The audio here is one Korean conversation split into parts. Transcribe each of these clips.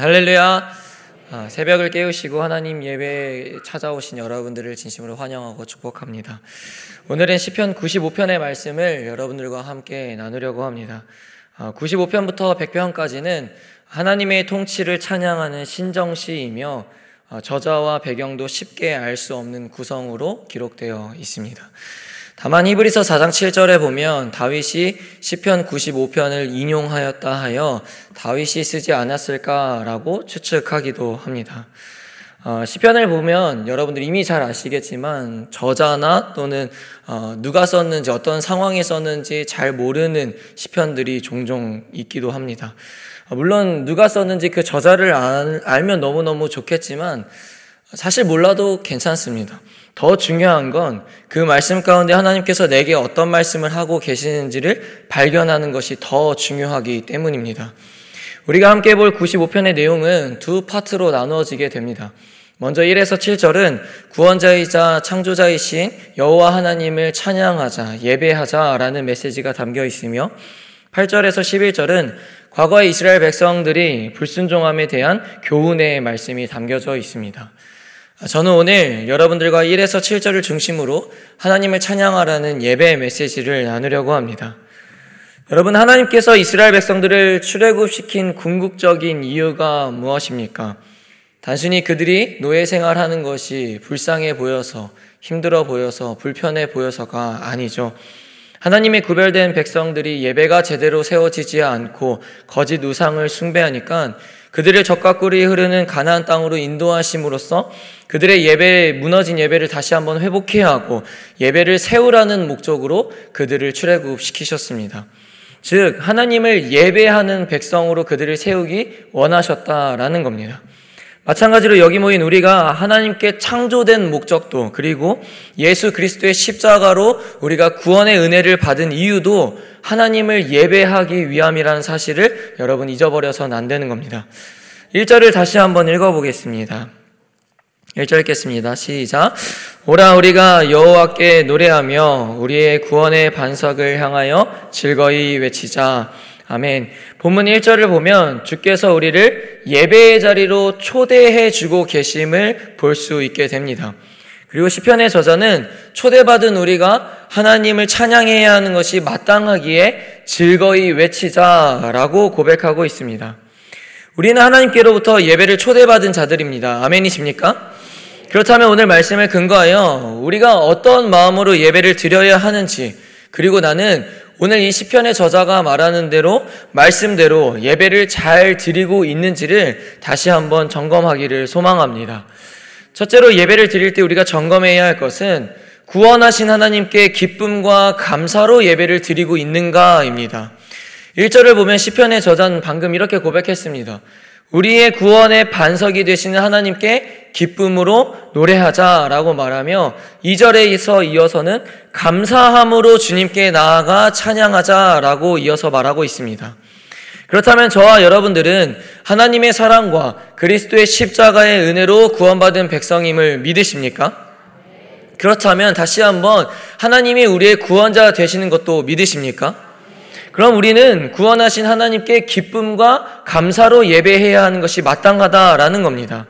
할렐루야. 아, 새벽을 깨우시고 하나님 예배에 찾아오신 여러분들을 진심으로 환영하고 축복합니다. 오늘은 시편 95편의 말씀을 여러분들과 함께 나누려고 합니다. 아, 95편부터 100편까지는 하나님의 통치를 찬양하는 신정시이며 아, 저자와 배경도 쉽게 알 수 없는 구성으로 기록되어 있습니다. 다만 히브리서 4장 7절에 보면 다윗이 시편 95편을 인용하였다 하여 다윗이 쓰지 않았을까라고 추측하기도 합니다. 어, 시편을 보면 여러분들 이미 잘 아시겠지만 저자나 또는 어, 누가 썼는지 어떤 상황에 썼는지 잘 모르는 시편들이 종종 있기도 합니다. 어, 물론 누가 썼는지 그 저자를 알, 알면 너무너무 좋겠지만 사실 몰라도 괜찮습니다. 더 중요한 건 그 말씀 가운데 하나님께서 내게 어떤 말씀을 하고 계시는지를 발견하는 것이 더 중요하기 때문입니다. 우리가 함께 볼 95편의 내용은 두 파트로 나누어지게 됩니다. 먼저 1에서 7절은 구원자이자 창조자이신 여호와 하나님을 찬양하자, 예배하자라는 메시지가 담겨 있으며 8절에서 11절은 과거의 이스라엘 백성들이 불순종함에 대한 교훈의 말씀이 담겨져 있습니다. 저는 오늘 여러분들과 1에서 7절을 중심으로 하나님을 찬양하라는 예배 메시지를 나누려고 합니다. 여러분, 하나님께서 이스라엘 백성들을 출애굽시킨 궁극적인 이유가 무엇입니까? 단순히 그들이 노예 생활하는 것이 불쌍해 보여서, 힘들어 보여서, 불편해 보여서가 아니죠. 하나님의 구별된 백성들이 예배가 제대로 세워지지 않고 거짓 우상을 숭배하니까 그들의 적과 꿀이 흐르는 가나안 땅으로 인도하심으로써 그들의 예배 무너진 예배를 다시 한번 회복해야 하고 예배를 세우라는 목적으로 그들을 출애굽시키셨습니다. 즉 하나님을 예배하는 백성으로 그들을 세우기 원하셨다라는 겁니다. 마찬가지로 여기 모인 우리가 하나님께 창조된 목적도 그리고 예수 그리스도의 십자가로 우리가 구원의 은혜를 받은 이유도 하나님을 예배하기 위함이라는 사실을 여러분 잊어버려서는 안 되는 겁니다. 1절을 다시 한번 읽어보겠습니다. 1절 읽겠습니다. 시작. 오라 우리가 여호와께 노래하며 우리의 구원의 반석을 향하여 즐거이 외치자. 아멘. 본문 1절을 보면 주께서 우리를 예배의 자리로 초대해 주고 계심을 볼 수 있게 됩니다. 그리고 시편의 저자는 초대받은 우리가 하나님을 찬양해야 하는 것이 마땅하기에 즐거이 외치자라고 고백하고 있습니다. 우리는 하나님께로부터 예배를 초대받은 자들입니다. 아멘이십니까? 그렇다면 오늘 말씀을 근거하여 우리가 어떤 마음으로 예배를 드려야 하는지 그리고 나는 오늘 이 시편의 저자가 말하는 대로 말씀대로 예배를 잘 드리고 있는지를 다시 한번 점검하기를 소망합니다. 첫째로 예배를 드릴 때 우리가 점검해야 할 것은 구원하신 하나님께 기쁨과 감사로 예배를 드리고 있는가입니다. 1절을 보면 시편의 저자는 방금 이렇게 고백했습니다. 우리의 구원의 반석이 되시는 하나님께 기쁨으로 노래하자라고 말하며 2절에서 이어서는 감사함으로 주님께 나아가 찬양하자라고 이어서 말하고 있습니다. 그렇다면 저와 여러분들은 하나님의 사랑과 그리스도의 십자가의 은혜로 구원받은 백성임을 믿으십니까? 그렇다면 다시 한번 하나님이 우리의 구원자 되시는 것도 믿으십니까? 그럼 우리는 구원하신 하나님께 기쁨과 감사로 예배해야 하는 것이 마땅하다라는 겁니다.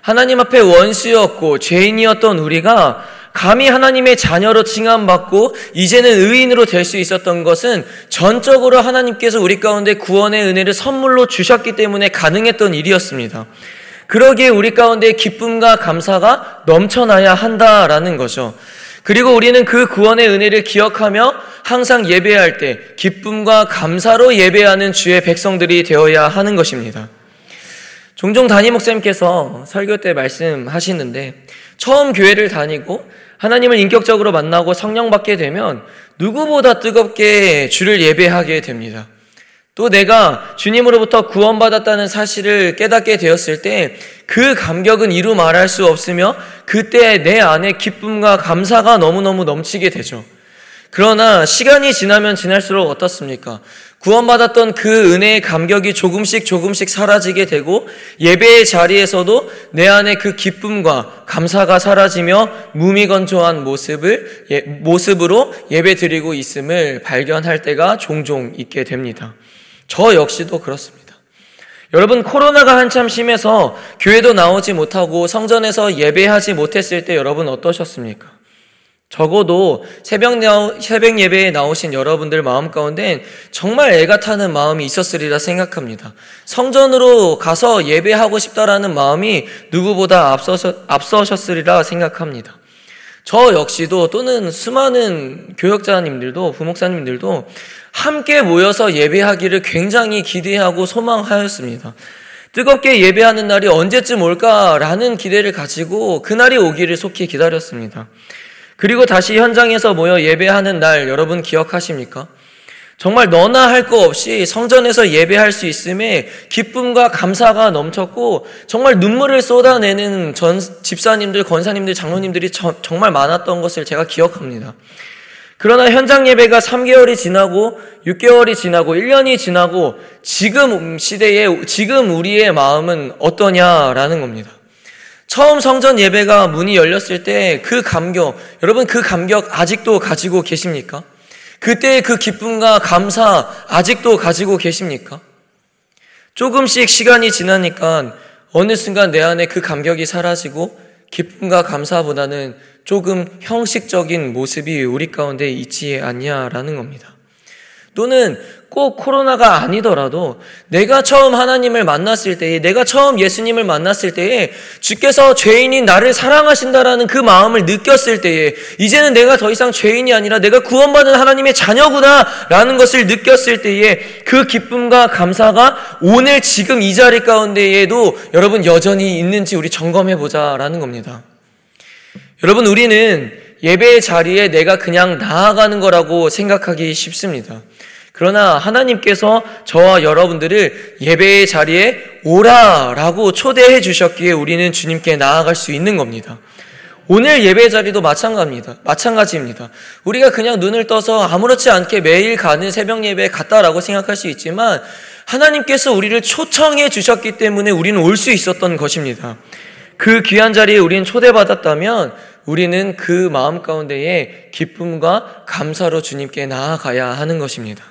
하나님 앞에 원수였고 죄인이었던 우리가 감히 하나님의 자녀로 칭함받고 이제는 의인으로 될 수 있었던 것은 전적으로 하나님께서 우리 가운데 구원의 은혜를 선물로 주셨기 때문에 가능했던 일이었습니다. 그러기에 우리 가운데 기쁨과 감사가 넘쳐나야 한다라는 거죠. 그리고 우리는 그 구원의 은혜를 기억하며 항상 예배할 때 기쁨과 감사로 예배하는 주의 백성들이 되어야 하는 것입니다. 종종 담임 목사님께서 설교 때 말씀하시는데 처음 교회를 다니고 하나님을 인격적으로 만나고 성령 받게 되면 누구보다 뜨겁게 주를 예배하게 됩니다. 또 내가 주님으로부터 구원받았다는 사실을 깨닫게 되었을 때 그 감격은 이루 말할 수 없으며 그때 내 안에 기쁨과 감사가 너무너무 넘치게 되죠. 그러나 시간이 지나면 지날수록 어떻습니까? 구원받았던 그 은혜의 감격이 조금씩 조금씩 사라지게 되고 예배의 자리에서도 내 안에 그 기쁨과 감사가 사라지며 무미건조한 모습을 예, 모습으로 예배드리고 있음을 발견할 때가 종종 있게 됩니다. 저 역시도 그렇습니다. 여러분 코로나가 한참 심해서 교회도 나오지 못하고 성전에서 예배하지 못했을 때 여러분 어떠셨습니까? 적어도 새벽, 새벽 예배에 나오신 여러분들 마음 가운데 정말 애가 타는 마음이 있었으리라 생각합니다. 성전으로 가서 예배하고 싶다라는 마음이 누구보다 앞서서, 앞서셨으리라 생각합니다. 저 역시도 또는 수많은 교역자님들도 부목사님들도 함께 모여서 예배하기를 굉장히 기대하고 소망하였습니다. 뜨겁게 예배하는 날이 언제쯤 올까라는 기대를 가지고 그날이 오기를 속히 기다렸습니다. 그리고 다시 현장에서 모여 예배하는 날 여러분 기억하십니까? 정말 너나 할거 없이 성전에서 예배할 수 있음에 기쁨과 감사가 넘쳤고 정말 눈물을 쏟아내는 전 집사님들, 권사님들, 장로님들이 저, 정말 많았던 것을 제가 기억합니다. 그러나 현장 예배가 3개월이 지나고 6개월이 지나고 1년이 지나고 지금 시대에 지금 우리의 마음은 어떠냐라는 겁니다. 처음 성전 예배가 문이 열렸을 때 그 감격, 여러분 그 감격 아직도 가지고 계십니까? 그때의 그 기쁨과 감사 아직도 가지고 계십니까? 조금씩 시간이 지나니까 어느 순간 내 안에 그 감격이 사라지고 기쁨과 감사보다는 조금 형식적인 모습이 우리 가운데 있지 않냐라는 겁니다. 또는 꼭 코로나가 아니더라도 내가 처음 하나님을 만났을 때에 내가 처음 예수님을 만났을 때에 주께서 죄인인 나를 사랑하신다라는 그 마음을 느꼈을 때에 이제는 내가 더 이상 죄인이 아니라 내가 구원받은 하나님의 자녀구나라는 것을 느꼈을 때에 그 기쁨과 감사가 오늘 지금 이 자리 가운데에도 여러분 여전히 있는지 우리 점검해 보자라는 겁니다. 여러분 우리는 예배의 자리에 내가 그냥 나아가는 거라고 생각하기 쉽습니다. 그러나 하나님께서 저와 여러분들을 예배의 자리에 오라라고 초대해 주셨기에 우리는 주님께 나아갈 수 있는 겁니다. 오늘 예배 자리도 마찬가지입니다. 마찬가지입니다. 우리가 그냥 눈을 떠서 아무렇지 않게 매일 가는 새벽 예배에 갔다라고 생각할 수 있지만 하나님께서 우리를 초청해 주셨기 때문에 우리는 올 수 있었던 것입니다. 그 귀한 자리에 우리는 초대받았다면 우리는 그 마음 가운데에 기쁨과 감사로 주님께 나아가야 하는 것입니다.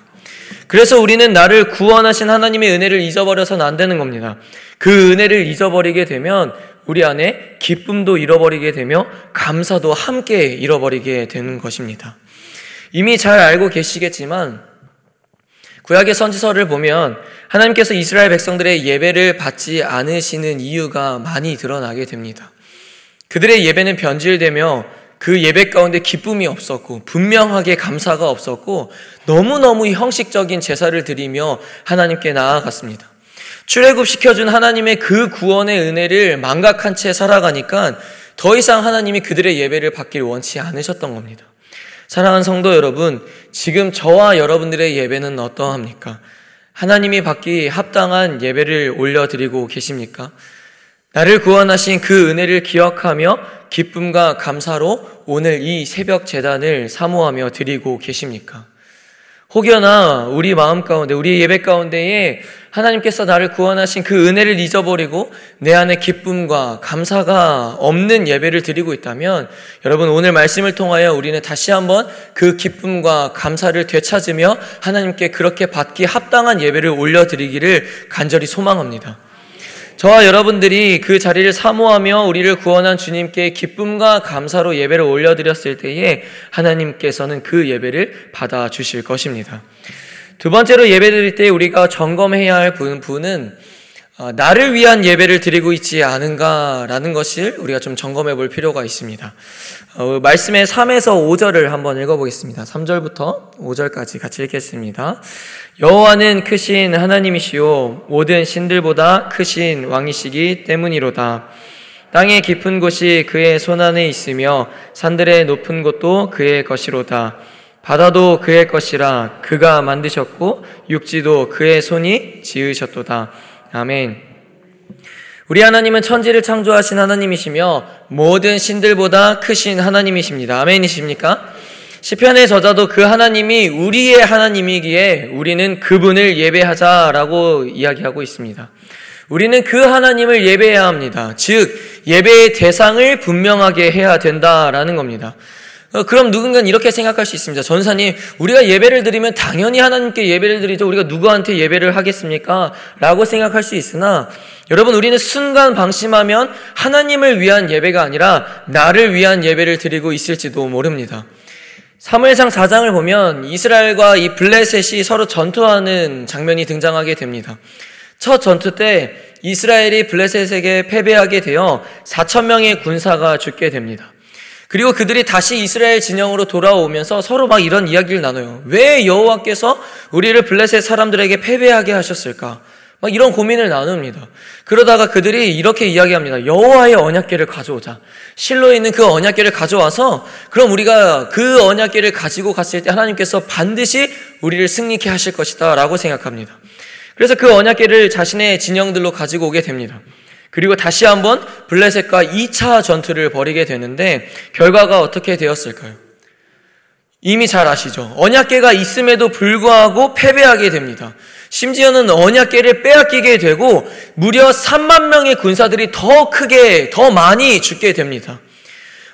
그래서 우리는 나를 구원하신 하나님의 은혜를 잊어버려서는 안 되는 겁니다. 그 은혜를 잊어버리게 되면 우리 안에 기쁨도 잃어버리게 되며 감사도 함께 잃어버리게 되는 것입니다. 이미 잘 알고 계시겠지만 구약의 선지서를 보면 하나님께서 이스라엘 백성들의 예배를 받지 않으시는 이유가 많이 드러나게 됩니다. 그들의 예배는 변질되며 그 예배 가운데 기쁨이 없었고 분명하게 감사가 없었고 너무너무 형식적인 제사를 드리며 하나님께 나아갔습니다. 출애굽 시켜준 하나님의 그 구원의 은혜를 망각한 채 살아가니까 더 이상 하나님이 그들의 예배를 받길 원치 않으셨던 겁니다. 사랑하는 성도 여러분, 지금 저와 여러분들의 예배는 어떠합니까? 하나님이 받기 합당한 예배를 올려드리고 계십니까? 나를 구원하신 그 은혜를 기억하며 기쁨과 감사로 오늘 이 새벽 재단을 사모하며 드리고 계십니까? 혹여나 우리 마음 가운데, 우리 예배 가운데에 하나님께서 나를 구원하신 그 은혜를 잊어버리고 내 안에 기쁨과 감사가 없는 예배를 드리고 있다면 여러분 오늘 말씀을 통하여 우리는 다시 한번 그 기쁨과 감사를 되찾으며 하나님께 그렇게 받기 합당한 예배를 올려드리기를 간절히 소망합니다. 저와 여러분들이 그 자리를 사모하며 우리를 구원한 주님께 기쁨과 감사로 예배를 올려드렸을 때에 하나님께서는 그 예배를 받아 주실 것입니다. 두 번째로 예배 드릴 때 우리가 점검해야 할 부분은 어, 나를 위한 예배를 드리고 있지 않은가라는 것을 우리가 좀 점검해 볼 필요가 있습니다. 어, 말씀의 3에서 5절을 한번 읽어보겠습니다. 3절부터 5절까지 같이 읽겠습니다. 여호와는 크신 하나님이시요 모든 신들보다 크신 왕이시기 때문이로다. 땅의 깊은 곳이 그의 손 안에 있으며 산들의 높은 곳도 그의 것이로다. 바다도 그의 것이라 그가 만드셨고 육지도 그의 손이 지으셨도다. 아멘. 우리 하나님은 천지를 창조하신 하나님이시며 모든 신들보다 크신 하나님이십니다. 아멘이십니까? 시편의 저자도 그 하나님이 우리의 하나님이기에 우리는 그분을 예배하자라고 이야기하고 있습니다. 우리는 그 하나님을 예배해야 합니다. 즉 예배의 대상을 분명하게 해야 된다라는 겁니다. 어, 그럼 누군가는 이렇게 생각할 수 있습니다. 전사님, 우리가 예배를 드리면 당연히 하나님께 예배를 드리죠. 우리가 누구한테 예배를 하겠습니까? 라고 생각할 수 있으나, 여러분, 우리는 순간 방심하면 하나님을 위한 예배가 아니라 나를 위한 예배를 드리고 있을지도 모릅니다. 사무엘상 4장을 보면 이스라엘과 이 블레셋이 서로 전투하는 장면이 등장하게 됩니다. 첫 전투 때 이스라엘이 블레셋에게 패배하게 되어 4천 명의 군사가 죽게 됩니다. 그리고 그들이 다시 이스라엘 진영으로 돌아오면서 서로 막 이런 이야기를 나눠요. 왜 여호와께서 우리를 블레셋 사람들에게 패배하게 하셨을까? 막 이런 고민을 나눕니다. 그러다가 그들이 이렇게 이야기합니다. 여호와의 언약궤를 가져오자. 실로 있는 그 언약궤를 가져와서 그럼 우리가 그 언약궤를 가지고 갔을 때 하나님께서 반드시 우리를 승리케 하실 것이다라고 생각합니다. 그래서 그 언약궤를 자신의 진영들로 가지고 오게 됩니다. 그리고 다시 한번 블레셋과 2차 전투를 벌이게 되는데 결과가 어떻게 되었을까요? 이미 잘 아시죠? 언약계가 있음에도 불구하고 패배하게 됩니다. 심지어는 언약계를 빼앗기게 되고 무려 3만 명의 군사들이 더 크게 더 많이 죽게 됩니다.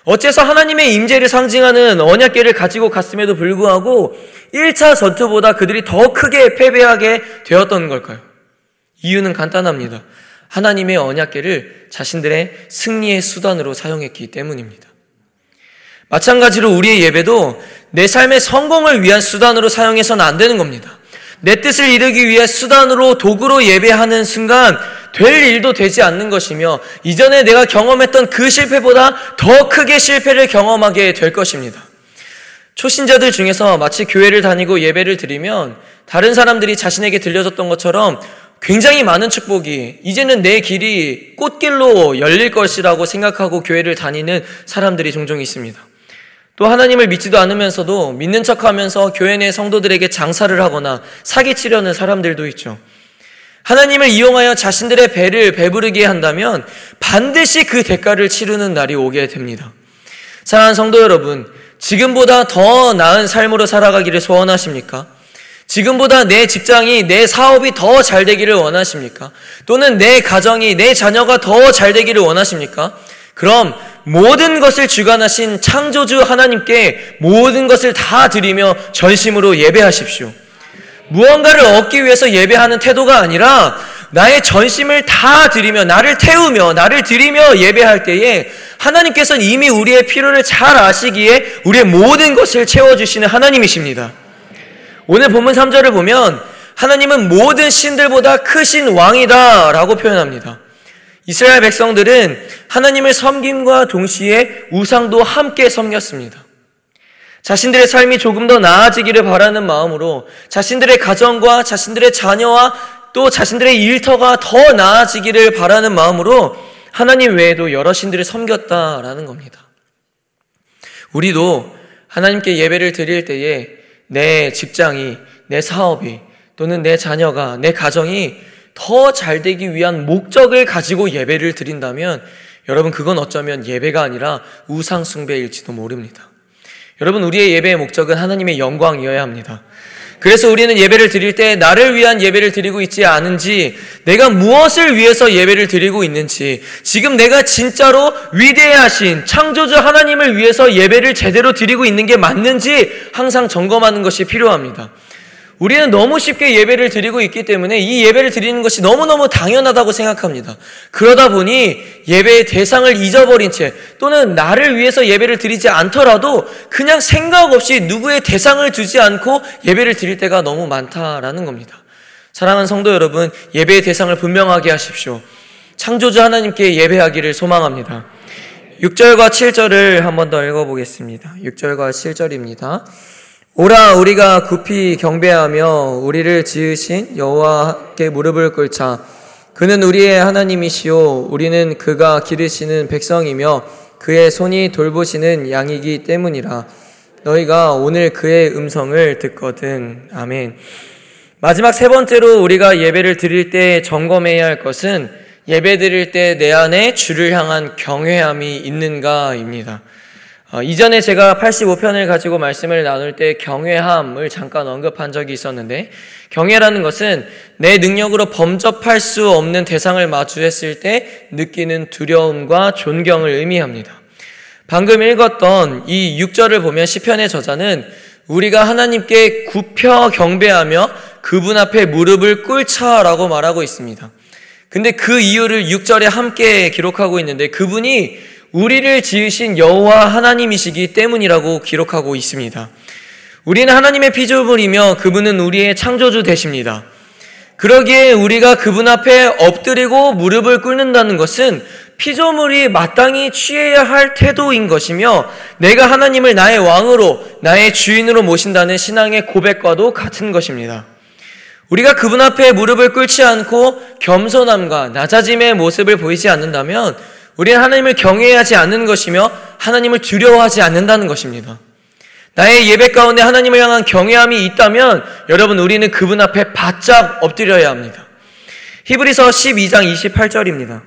어째서 하나님의 임재를 상징하는 언약계를 가지고 갔음에도 불구하고 1차 전투보다 그들이 더 크게 패배하게 되었던 걸까요? 이유는 간단합니다. 하나님의 언약계를 자신들의 승리의 수단으로 사용했기 때문입니다. 마찬가지로 우리의 예배도 내 삶의 성공을 위한 수단으로 사용해서는 안 되는 겁니다. 내 뜻을 이루기 위해 수단으로 도구로 예배하는 순간 될 일도 되지 않는 것이며 이전에 내가 경험했던 그 실패보다 더 크게 실패를 경험하게 될 것입니다. 초신자들 중에서 마치 교회를 다니고 예배를 드리면 다른 사람들이 자신에게 들려줬던 것처럼 굉장히 많은 축복이 이제는 내 길이 꽃길로 열릴 것이라고 생각하고 교회를 다니는 사람들이 종종 있습니다. 또 하나님을 믿지도 않으면서도 믿는 척 하면서 교회 내 성도들에게 장사를 하거나 사기치려는 사람들도 있죠. 하나님을 이용하여 자신들의 배를 배부르게 한다면 반드시 그 대가를 치르는 날이 오게 됩니다. 사랑하는 성도 여러분, 지금보다 더 나은 삶으로 살아가기를 소원하십니까? 지금보다 내 직장이, 내 사업이 더 잘 되기를 원하십니까? 또는 내 가정이, 내 자녀가 더 잘 되기를 원하십니까? 그럼 모든 것을 주관하신 창조주 하나님께 모든 것을 다 드리며 전심으로 예배하십시오. 무언가를 얻기 위해서 예배하는 태도가 아니라 나의 전심을 다 드리며 나를 태우며 나를 드리며 예배할 때에 하나님께서는 이미 우리의 필요를 잘 아시기에 우리의 모든 것을 채워주시는 하나님이십니다. 오늘 본문 3절을 보면 하나님은 모든 신들보다 크신 왕이다 라고 표현합니다. 이스라엘 백성들은 하나님을 섬김과 동시에 우상도 함께 섬겼습니다. 자신들의 삶이 조금 더 나아지기를 바라는 마음으로 자신들의 가정과 자신들의 자녀와 또 자신들의 일터가 더 나아지기를 바라는 마음으로 하나님 외에도 여러 신들을 섬겼다라는 겁니다. 우리도 하나님께 예배를 드릴 때에 내 직장이, 내 사업이, 또는 내 자녀가, 내 가정이 더 잘 되기 위한 목적을 가지고 예배를 드린다면 여러분 그건 어쩌면 예배가 아니라 우상숭배일지도 모릅니다. 여러분 우리의 예배의 목적은 하나님의 영광이어야 합니다. 그래서 우리는 예배를 드릴 때 나를 위한 예배를 드리고 있지 않은지, 내가 무엇을 위해서 예배를 드리고 있는지, 지금 내가 진짜로 위대하신 창조주 하나님을 위해서 예배를 제대로 드리고 있는 게 맞는지 항상 점검하는 것이 필요합니다. 우리는 너무 쉽게 예배를 드리고 있기 때문에 이 예배를 드리는 것이 너무너무 당연하다고 생각합니다. 그러다 보니 예배의 대상을 잊어버린 채 또는 나를 위해서 예배를 드리지 않더라도 그냥 생각 없이 누구의 대상을 두지 않고 예배를 드릴 때가 너무 많다라는 겁니다. 사랑하는 성도 여러분, 예배의 대상을 분명하게 하십시오. 창조주 하나님께 예배하기를 소망합니다. 6절과 7절을 한 번 더 읽어보겠습니다. 6절과 7절입니다. 오라 우리가 급히 경배하며 우리를 지으신 여호와께 무릎을 꿇자. 그는 우리의 하나님이시요 우리는 그가 기르시는 백성이며 그의 손이 돌보시는 양이기 때문이라. 너희가 오늘 그의 음성을 듣거든. 아멘. 마지막 세 번째로 우리가 예배를 드릴 때 점검해야 할 것은 예배 드릴 때 내 안에 주를 향한 경외함이 있는가입니다. 어, 이전에 제가 85편을 가지고 말씀을 나눌 때 경외함을 잠깐 언급한 적이 있었는데 경외라는 것은 내 능력으로 범접할 수 없는 대상을 마주했을 때 느끼는 두려움과 존경을 의미합니다. 방금 읽었던 이 6절을 보면 시편의 저자는 우리가 하나님께 굽혀 경배하며 그분 앞에 무릎을 꿇자라고 말하고 있습니다. 근데 그 이유를 6절에 함께 기록하고 있는데 그분이 우리를 지으신 여호와 하나님이시기 때문이라고 기록하고 있습니다. 우리는 하나님의 피조물이며 그분은 우리의 창조주 되십니다. 그러기에 우리가 그분 앞에 엎드리고 무릎을 꿇는다는 것은 피조물이 마땅히 취해야 할 태도인 것이며 내가 하나님을 나의 왕으로 나의 주인으로 모신다는 신앙의 고백과도 같은 것입니다. 우리가 그분 앞에 무릎을 꿇지 않고 겸손함과 낮아짐의 모습을 보이지 않는다면 우리는 하나님을 경외하지 않는 것이며 하나님을 두려워하지 않는다는 것입니다. 나의 예배 가운데 하나님을 향한 경외함이 있다면 여러분 우리는 그분 앞에 바짝 엎드려야 합니다. 히브리서 12장 28절입니다.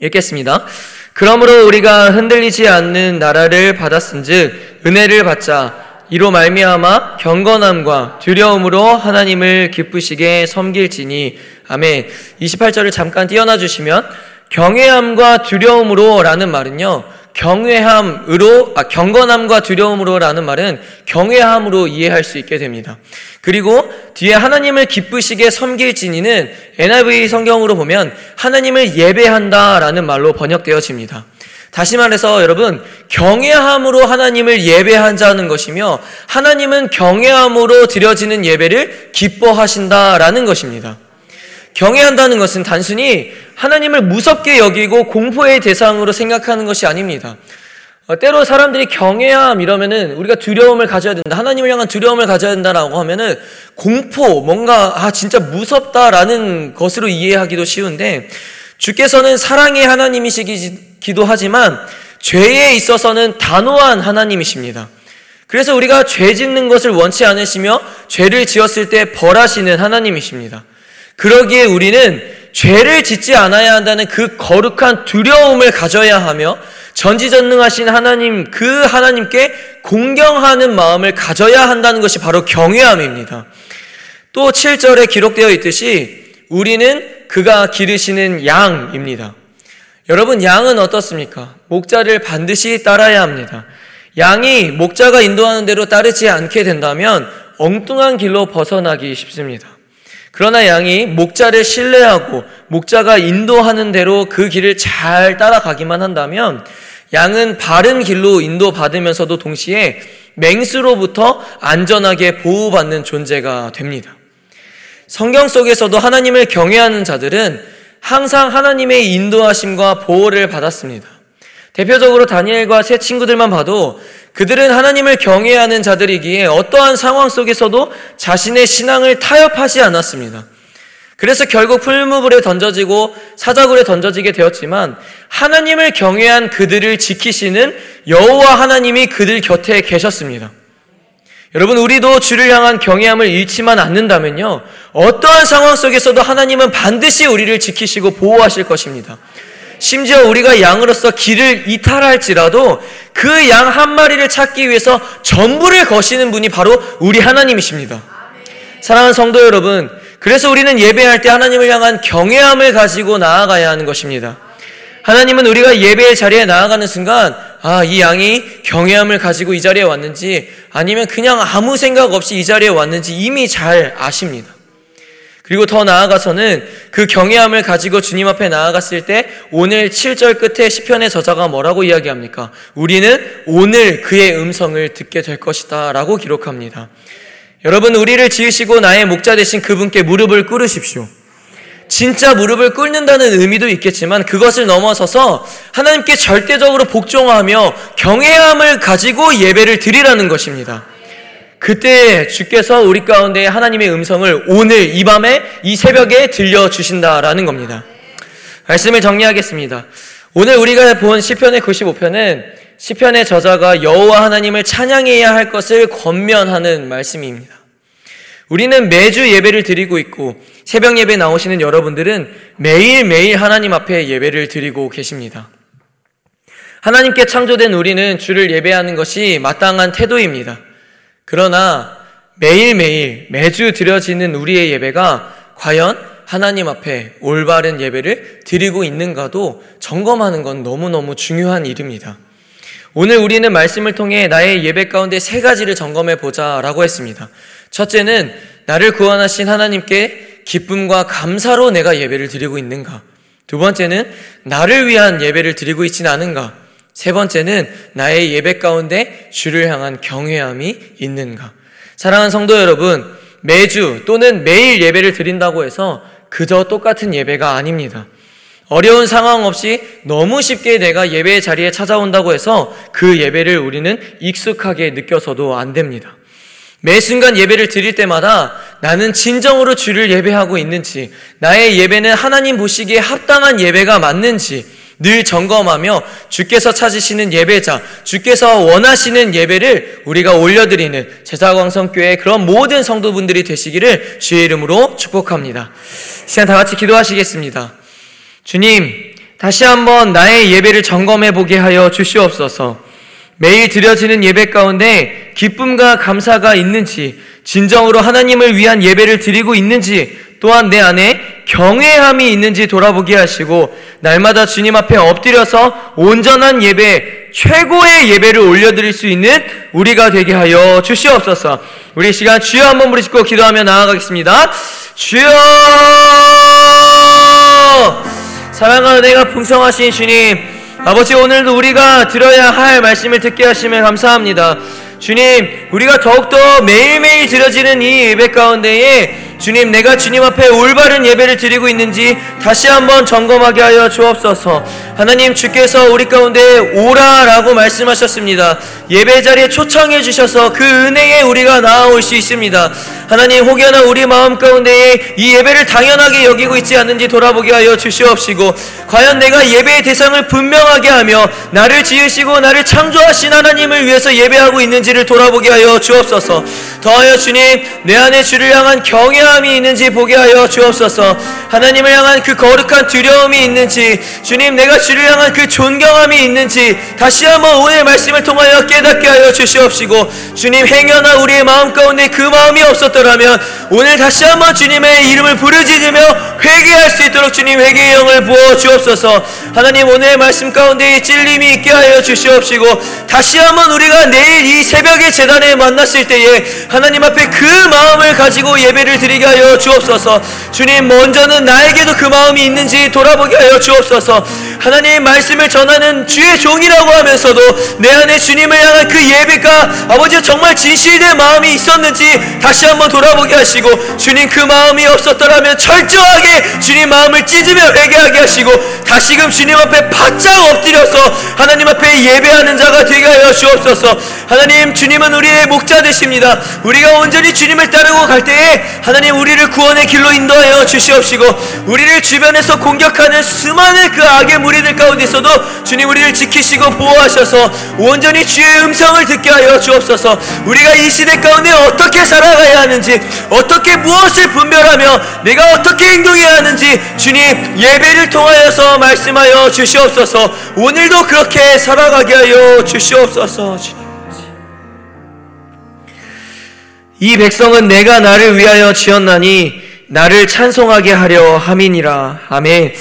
읽겠습니다. 그러므로 우리가 흔들리지 않는 나라를 받았은즉 은혜를 받자 이로 말미암아 경건함과 두려움으로 하나님을 기쁘시게 섬길지니 아멘. 28절을 잠깐 띄어놔 주시면 경외함과 두려움으로라는 말은요. 경외함으로 아 경건함과 두려움으로라는 말은 경외함으로 이해할 수 있게 됩니다. 그리고 뒤에 하나님을 기쁘시게 섬길지니는 NIV 성경으로 보면 하나님을 예배한다라는 말로 번역되어집니다. 다시 말해서 여러분 경외함으로 하나님을 예배한 자는 것이며 하나님은 경외함으로 드려지는 예배를 기뻐하신다라는 것입니다. 경외한다는 것은 단순히 하나님을 무섭게 여기고 공포의 대상으로 생각하는 것이 아닙니다. 어, 때로 사람들이 경외함 이러면은 우리가 두려움을 가져야 된다. 하나님을 향한 두려움을 가져야 된다라고 하면은 공포, 뭔가 아 진짜 무섭다라는 것으로 이해하기도 쉬운데 주께서는 사랑의 하나님이시기도 하지만 죄에 있어서는 단호한 하나님이십니다. 그래서 우리가 죄 짓는 것을 원치 않으시며 죄를 지었을 때 벌하시는 하나님이십니다. 그러기에 우리는 죄를 짓지 않아야 한다는 그 거룩한 두려움을 가져야 하며 전지전능하신 하나님, 그 하나님께 공경하는 마음을 가져야 한다는 것이 바로 경외함입니다. 또 7절에 기록되어 있듯이 우리는 그가 기르시는 양입니다. 여러분, 양은 어떻습니까? 목자를 반드시 따라야 합니다. 양이 목자가 인도하는 대로 따르지 않게 된다면 엉뚱한 길로 벗어나기 쉽습니다. 그러나 양이 목자를 신뢰하고 목자가 인도하는 대로 그 길을 잘 따라가기만 한다면 양은 바른 길로 인도받으면서도 동시에 맹수로부터 안전하게 보호받는 존재가 됩니다. 성경 속에서도 하나님을 경외하는 자들은 항상 하나님의 인도하심과 보호를 받았습니다. 대표적으로 다니엘과 세 친구들만 봐도 그들은 하나님을 경외하는 자들이기에 어떠한 상황 속에서도 자신의 신앙을 타협하지 않았습니다. 그래서 결국 풀무불에 던져지고 사자굴에 던져지게 되었지만 하나님을 경외한 그들을 지키시는 여호와 하나님이 그들 곁에 계셨습니다. 여러분 우리도 주를 향한 경외함을 잃지만 않는다면요 어떠한 상황 속에서도 하나님은 반드시 우리를 지키시고 보호하실 것입니다. 심지어 우리가 양으로서 길을 이탈할지라도 그 양 한 마리를 찾기 위해서 전부를 거시는 분이 바로 우리 하나님이십니다. 사랑하는 성도 여러분, 그래서 우리는 예배할 때 하나님을 향한 경외함을 가지고 나아가야 하는 것입니다. 하나님은 우리가 예배의 자리에 나아가는 순간, 아, 이 양이 경외함을 가지고 이 자리에 왔는지, 아니면 그냥 아무 생각 없이 이 자리에 왔는지 이미 잘 아십니다. 그리고 더 나아가서는 그 경외함을 가지고 주님 앞에 나아갔을 때 오늘 7절 끝에 시편의 저자가 뭐라고 이야기합니까? 우리는 오늘 그의 음성을 듣게 될 것이다 라고 기록합니다. 여러분 우리를 지으시고 나의 목자 되신 그분께 무릎을 꿇으십시오. 진짜 무릎을 꿇는다는 의미도 있겠지만 그것을 넘어서서 하나님께 절대적으로 복종하며 경외함을 가지고 예배를 드리라는 것입니다. 그때 주께서 우리 가운데 하나님의 음성을 오늘 이 밤에 이 새벽에 들려주신다라는 겁니다. 말씀을 정리하겠습니다. 오늘 우리가 본 시편의 95편은 시편의 저자가 여호와 하나님을 찬양해야 할 것을 권면하는 말씀입니다. 우리는 매주 예배를 드리고 있고 새벽 예배 나오시는 여러분들은 매일매일 하나님 앞에 예배를 드리고 계십니다. 하나님께 창조된 우리는 주를 예배하는 것이 마땅한 태도입니다. 그러나 매일매일 매주 드려지는 우리의 예배가 과연 하나님 앞에 올바른 예배를 드리고 있는가도 점검하는 건 너무너무 중요한 일입니다. 오늘 우리는 말씀을 통해 나의 예배 가운데 세 가지를 점검해 보자라고 했습니다. 첫째는 나를 구원하신 하나님께 기쁨과 감사로 내가 예배를 드리고 있는가? 두 번째는 나를 위한 예배를 드리고 있지는 않은가? 세 번째는 나의 예배 가운데 주를 향한 경외함이 있는가? 사랑하는 성도 여러분, 매주 또는 매일 예배를 드린다고 해서 그저 똑같은 예배가 아닙니다. 어려운 상황 없이 너무 쉽게 내가 예배 자리에 찾아온다고 해서 그 예배를 우리는 익숙하게 느껴서도 안 됩니다. 매 순간 예배를 드릴 때마다 나는 진정으로 주를 예배하고 있는지, 나의 예배는 하나님 보시기에 합당한 예배가 맞는지, 늘 점검하며 주께서 찾으시는 예배자, 주께서 원하시는 예배를 우리가 올려드리는 제자광성교회 그런 모든 성도분들이 되시기를 주의 이름으로 축복합니다. 시간 다 같이 기도하시겠습니다. 주님, 다시 한번 나의 예배를 점검해 보게 하여 주시옵소서. 매일 드려지는 예배 가운데 기쁨과 감사가 있는지, 진정으로 하나님을 위한 예배를 드리고 있는지, 또한 내 안에 경외함이 있는지 돌아보게 하시고, 날마다 주님 앞에 엎드려서 온전한 예배, 최고의 예배를 올려드릴 수 있는 우리가 되게 하여 주시옵소서. 우리 시간 주여 한번 부르시고 기도하며 나아가겠습니다. 주여! 사랑하는 내가 풍성하신 주님, 아버지 오늘도 우리가 들어야 할 말씀을 듣게 하시면 감사합니다. 주님, 우리가 더욱더 매일매일 드려지는 이 예배 가운데에 주님, 내가 주님 앞에 올바른 예배를 드리고 있는지 다시 한번 점검하게 하여 주옵소서. 하나님, 주께서 우리 가운데 오라라고 말씀하셨습니다. 예배 자리에 초청해 주셔서 그 은혜에 우리가 나아올 수 있습니다. 하나님, 혹여나 우리 마음 가운데에 이 예배를 당연하게 여기고 있지 않는지 돌아보게 하여 주시옵시고, 과연 내가 예배의 대상을 분명하게 하며 나를 지으시고 나를 창조하신 하나님을 위해서 예배하고 있는지를 돌아보게 하여 주옵소서. 더하여 주님, 내 안에 주를 향한 경외 함이 있는지 보게 하여 주옵소서. 하나님을 향한 그 거룩한 두려움이 있는지, 주님, 내가 주를 향한 그 존경함이 있는지, 다시 한번 오늘 말씀을 통하여 깨닫게 하여 주시옵시고, 주님, 행여나 우리의 마음 가운데 그 마음이 없었더라면, 오늘 다시 한번 주님의 이름을 부르짖으며 회개할 수 있도록 주님 회개의 영을 부어 주옵소서. 하나님, 오늘 말씀 가운데 찔림이 있게 하여 주시옵시고, 다시 한번 우리가 내일 이 새벽의 재단에 만났을 때에 하나님 앞에 그 마음을 가지고 예배를 드리 게 하여 주옵소서. 주님, 먼저는 나에게도 그 마음이 있는지 돌아보게 하여 주옵소서. 하나님 말씀을 전하는 주의 종이라고 하면서도 내 안에 주님을 향한 그 예배가 아버지 정말 진실된 마음이 있었는지 다시 한번 돌아보게 하시고 주님 그 마음이 없었더라면 철저하게 주님 마음을 찢으며 회개하게 하시고 다시금 주님 앞에 바짝 엎드려서 하나님 앞에 예배하는 자가 되게 하여 주옵소서. 하나님 주님은 우리의 목자 되십니다. 우리가 온전히 주님을 따르고 갈 때에 하나님 우리를 구원의 길로 인도하여 주시옵시고 우리를 주변에서 공격하는 수많은 그 악의 무리 들 가운데서도 주님 우리를 지키시고 보호하셔서 온전히 주의 음성을 듣게 하여 주옵소서 우리가 이 시대 가운데 어떻게 살아가야 하는지 어떻게 무엇을 분별하며 내가 어떻게 행동해야 하는지 주님 예배를 통하여서 말씀하여 주시옵소서 오늘도 그렇게 살아가게 하여 주시옵소서. 이 백성은 내가 나를 위하여 지었나니 나를 찬송하게 하려 함이니라. 아멘.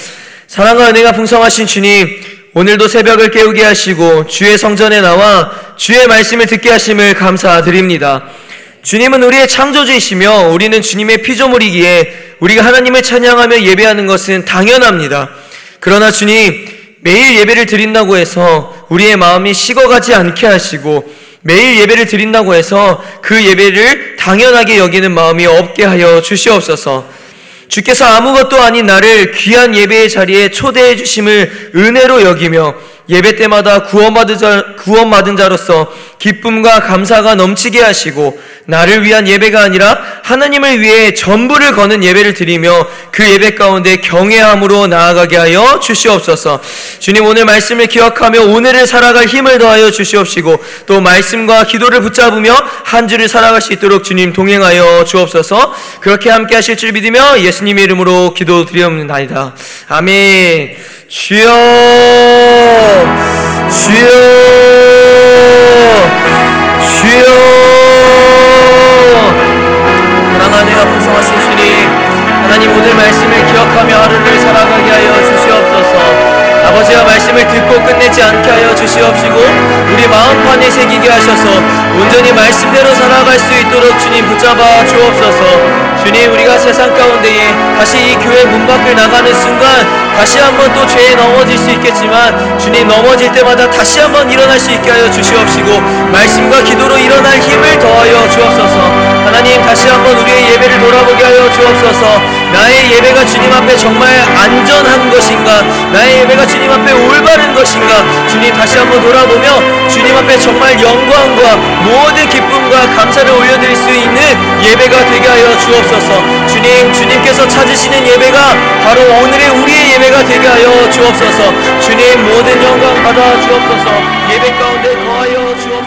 사랑과 은혜가 풍성하신 주님, 오늘도 새벽을 깨우게 하시고 주의 성전에 나와 주의 말씀을 듣게 하심을 감사드립니다. 주님은 우리의 창조주이시며 우리는 주님의 피조물이기에 우리가 하나님을 찬양하며 예배하는 것은 당연합니다. 그러나 주님, 매일 예배를 드린다고 해서 우리의 마음이 식어가지 않게 하시고 매일 예배를 드린다고 해서 그 예배를 당연하게 여기는 마음이 없게 하여 주시옵소서. 주께서 아무것도 아닌 나를 귀한 예배의 자리에 초대해 주심을 은혜로 여기며 예배 때마다 구원받은, 자, 구원받은 자로서 기쁨과 감사가 넘치게 하시고 나를 위한 예배가 아니라 하나님을 위해 전부를 거는 예배를 드리며 그 예배 가운데 경외함으로 나아가게 하여 주시옵소서. 주님 오늘 말씀을 기억하며 오늘을 살아갈 힘을 더하여 주시옵시고 또 말씀과 기도를 붙잡으며 한 주를 살아갈 수 있도록 주님 동행하여 주옵소서. 그렇게 함께 하실 줄 믿으며 예수님의 이름으로 기도드리옵나이다. 아멘. 주여 주여 주여. 사랑하는 풍성하신 주님 하나님 오늘 말씀을 기억하며 하루를 살아가게 하여 주시옵소서. 아버지와 말씀을 듣고 끝내지 않게 하여 주시옵시고 우리 마음판에 새기게 하셔서 온전히 말씀대로 살아갈 수 있도록 주님 붙잡아 주옵소서 주님 우리가 세상 가운데에 다시 이 교회 문 밖을 나가는 순간 다시 한번 또 죄에 넘어질 수 있겠지만 주님 넘어질 때마다 다시 한번 일어날 수 있게 하여 주시옵시고 말씀과 기도로 일어날 힘을 더하여 주옵소서. 하나님 다시 한번 우리의 예배를 돌아보게 하여 주옵소서. 나의 예배가 주님 앞에 정말 안전한 것인가? 나의 예배가 주님 앞에 올바른 것인가? 주님 다시 한번 돌아보며 주님 앞에 정말 영광과 모든 기쁨과 감사를 올려드릴 수 있는 예배가 되게 하여 주옵소서. 주님 주님께서 찾으시는 예배가 바로 오늘의 우리의 예배가 되게 하여 주옵소서. 주님 모든 영광 받아 주옵소서. 예배 가운데 거하여 주옵소서